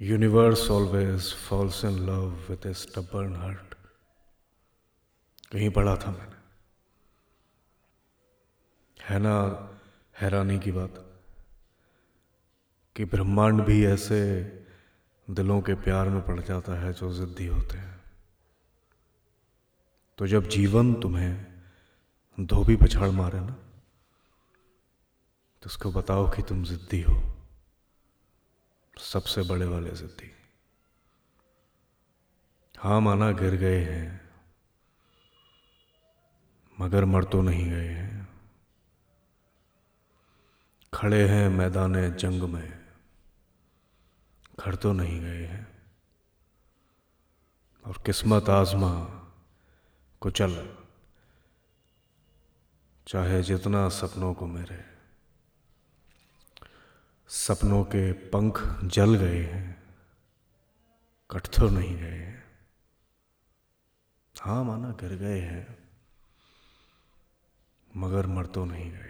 Universe always falls in love with a stubborn heart कहीं पढ़ा था मैंने। है ना हैरानी की बात कि ब्रह्मांड भी ऐसे दिलों के प्यार में पड़ जाता है जो जिद्दी होते हैं। तो जब जीवन तुम्हें धोबी पछाड़ मारे ना तो उसको बताओ कि तुम जिद्दी हो। सबसे बड़े वाले जिद्दी हाँ माना गिर गए हैं, मगर मर तो नहीं गए हैं। खड़े हैं मैदान जंग में खड़ तो नहीं गए हैं। और किस्मत आजमा, कुचल, चाहे जितना सपनों को मेरे। सपनों के पंख जल गए हैं तो नहीं गए हैं। हाँ माना गिर गए हैं, मगर मर तो नहीं गए।